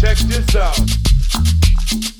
Check this out.